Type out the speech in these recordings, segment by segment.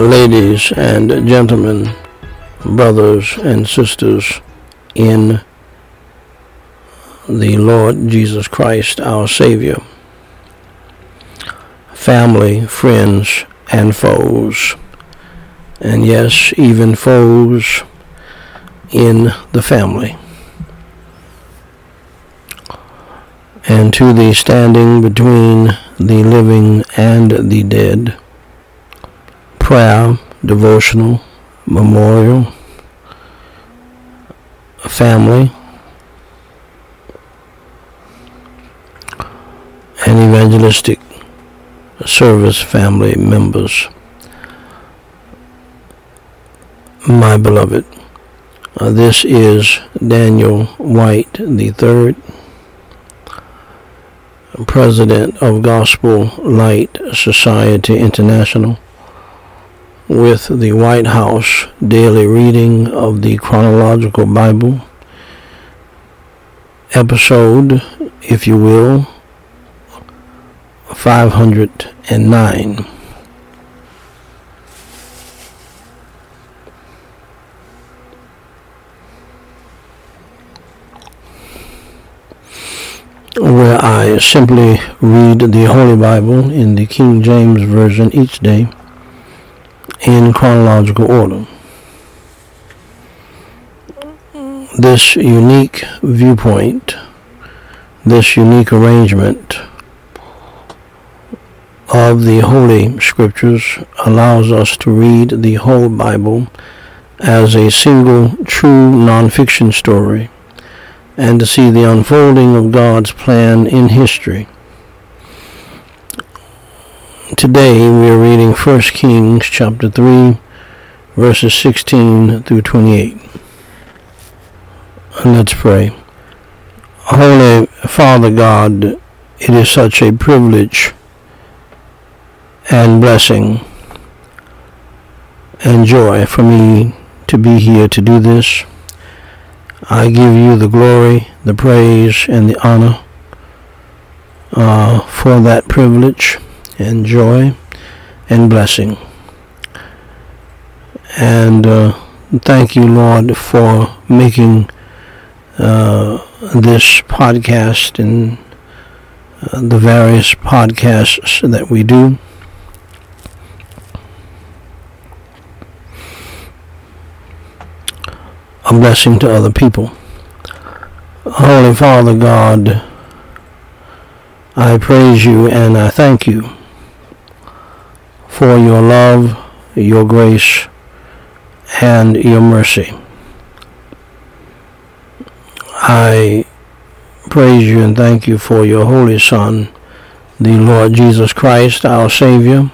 ladies and gentlemen, brothers and sisters in the Lord Jesus Christ, our Savior, family, friends, and foes, and yes, even foes in the family. And to the standing between the living and the dead, prayer, devotional, memorial, family, and evangelistic service family members. My beloved, uh, this is Daniel Whyte III, President of Gospel Light Society International, with the Whyte House daily reading of the Chronological Bible, episode, if you will, 509. Where I simply read the Holy Bible in the King James Version each day in chronological order. This unique viewpoint, this unique arrangement of the Holy Scriptures allows us to read the whole Bible as a single true nonfiction story and to see the unfolding of God's plan in history. Today we are reading 1 Kings chapter 3 verses 16 through 28. And Let's pray. Holy Father God, it is such a privilege and blessing and joy for me to be here to do this. I give you the glory, the praise, and the honor uh, for that privilege and joy and blessing. And uh, thank you, Lord, for making uh, this podcast and uh, the various podcasts that we do a blessing to other people. Holy Father God, I praise you and I thank you for your love, your grace, and your mercy. I praise you and thank you for your Holy Son, the Lord Jesus Christ, our Savior,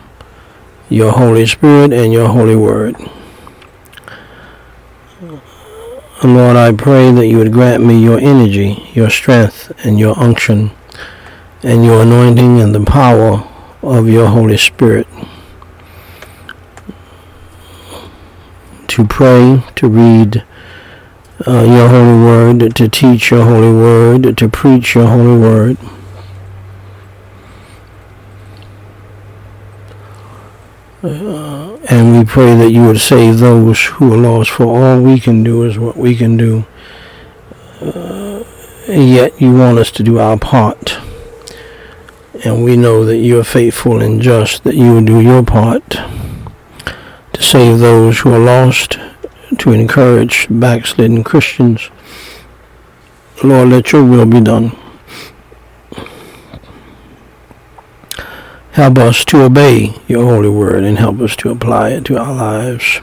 your Holy Spirit, and your Holy Word. Lord, I pray that you would grant me your energy, your strength, and your unction, and your anointing and the power of your Holy Spirit to pray, to read uh, your holy word, to teach your holy word, to preach your holy word. Uh, and we pray that you would save those who are lost, for all we can do is what we can do. Uh, yet you want us to do our part. And we know that you are faithful and just, that you will do your part save those who are lost, to encourage backslidden Christians. Lord, let your will be done. Help us to obey your holy word and help us to apply it to our lives.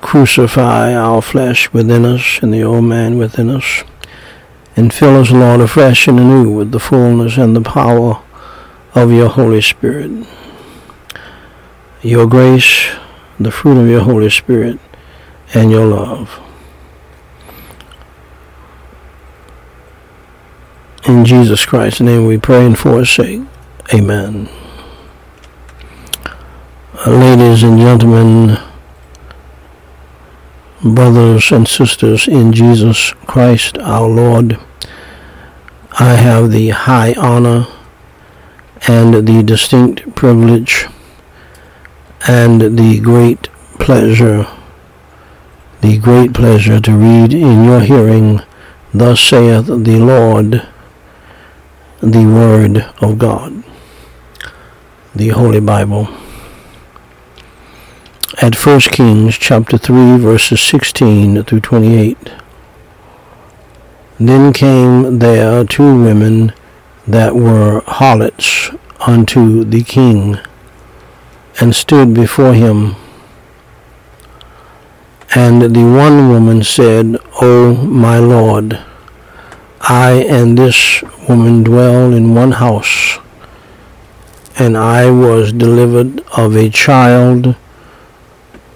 Crucify our flesh within us and the old man within us. And fill us, Lord, afresh and anew with the fullness and the power of your Holy Spirit. Your grace, the fruit of your Holy Spirit, and your love. In Jesus Christ's name we pray and for his sake. Amen. Ladies and gentlemen, brothers and sisters in Jesus Christ our Lord, I have the high honor and the distinct privilege and the great pleasure, the great pleasure to read in your hearing, Thus saith the Lord, the Word of God, the Holy Bible. At 1 Kings chapter 3 verses 16 through 28. Then came there two women that were harlots unto the king, and stood before him. And the one woman said, O my Lord, I and this woman dwell in one house, and I was delivered of a child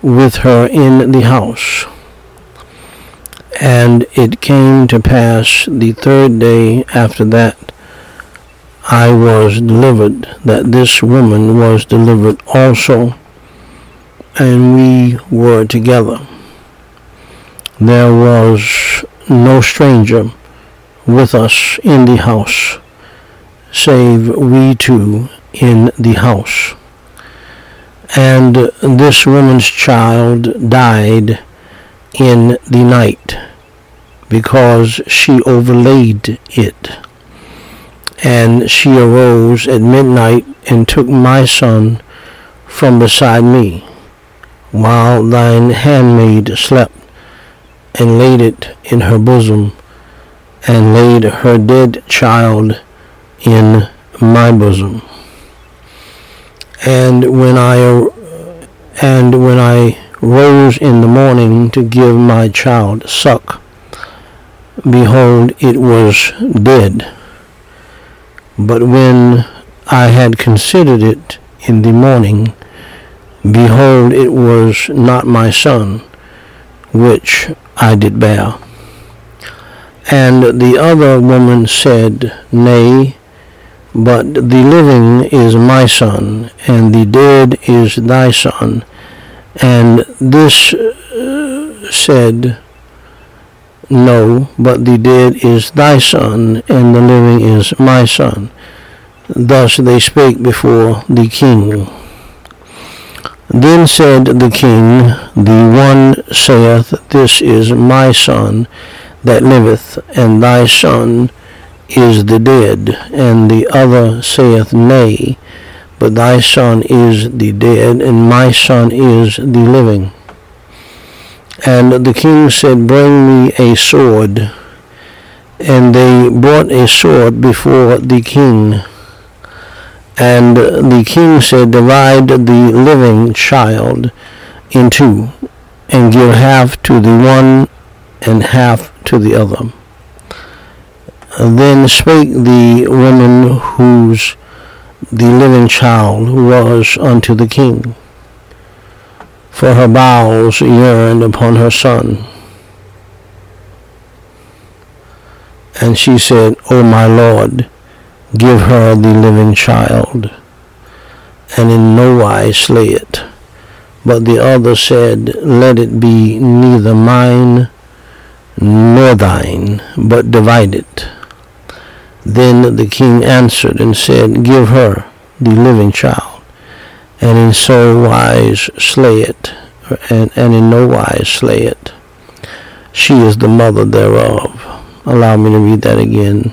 with her in the house. And it came to pass the third day after that I was delivered, that this woman was delivered also, and we were together. There was no stranger with us in the house, save we two in the house. And this woman's child died in the night because she overlaid it. And she arose at midnight and took my son from beside me, while thine handmaid slept, and laid it in her bosom, and laid her dead child in my bosom. And when I and when I rose in the morning to give my child suck, behold, it was dead. But when I had considered it in the morning, behold, it was not my son, which I did bear. And the other woman said, Nay, but the living is my son, and the dead is thy son. And this uh, said, no, but the dead is thy son, and the living is my son. Thus they spake before the king. Then said the king, The one saith, This is my son that liveth, and thy son is the dead. And the other saith, Nay, but thy son is the dead, and my son is the living. And the king said, Bring me a sword. And they brought a sword before the king. And the king said, Divide the living child in two, and give half to the one and half to the other. Then spake the woman whose the living child was unto the king for her bowels yearned upon her son. And she said, O my Lord, give her the living child, and in no wise slay it. But the other said, Let it be neither mine nor thine, but divide it. Then the king answered and said, Give her the living child and in so wise slay it, and, and in no wise slay it. She is the mother thereof. Allow me to read that again.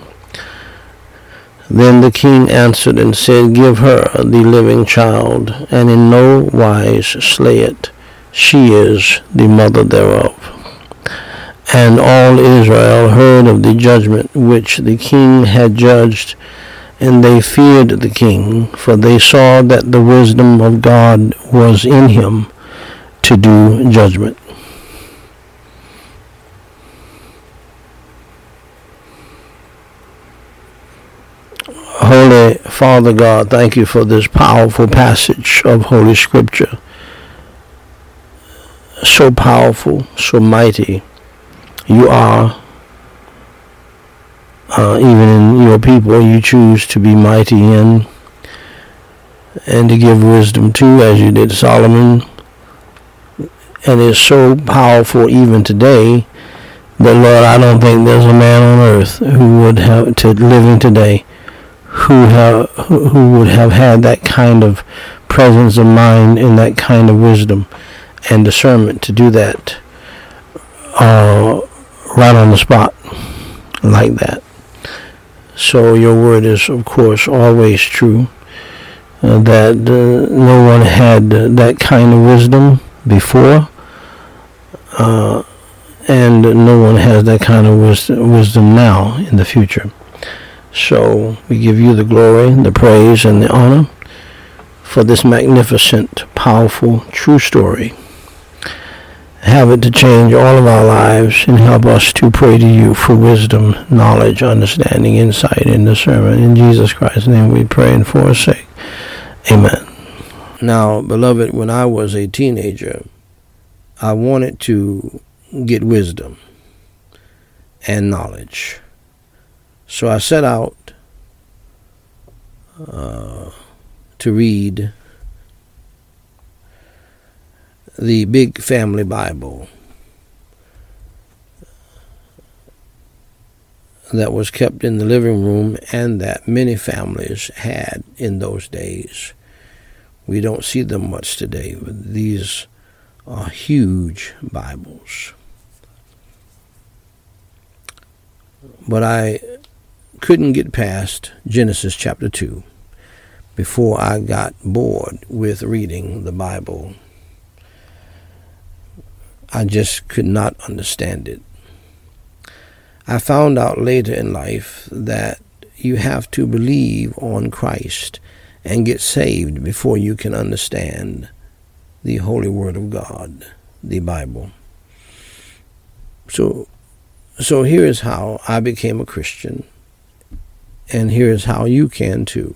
Then the king answered and said, Give her the living child, and in no wise slay it. She is the mother thereof. And all Israel heard of the judgment which the king had judged and they feared the king, for they saw that the wisdom of God was in him to do judgment. Holy Father God, thank you for this powerful passage of Holy Scripture. So powerful, so mighty. You are uh, even in your people you choose to be mighty in and to give wisdom to as you did Solomon and it's so powerful even today that Lord I don't think there's a man on earth who would have to living today who have who would have had that kind of presence of mind and that kind of wisdom and discernment to do that uh, right on the spot like that. So your word is, of course, always true. Uh, that uh, no one had that kind of wisdom before, uh, and no one has that kind of wis- wisdom now in the future. So we give you the glory, the praise, and the honor for this magnificent, powerful, true story. Have it to change all of our lives and help us to pray to you for wisdom, knowledge, understanding, insight, and discernment. In Jesus Christ's name we pray and for his sake. Amen. Now, beloved, when I was a teenager, I wanted to get wisdom and knowledge. So I set out uh, to read the Big Family Bible that was kept in the living room and that many families had in those days. We don't see them much today, these are huge Bibles. But I couldn't get past Genesis chapter 2 before I got bored with reading the Bible. I just could not understand it. I found out later in life that you have to believe on Christ and get saved before you can understand the Holy Word of God, the Bible. So, so here is how I became a Christian and here's how you can too.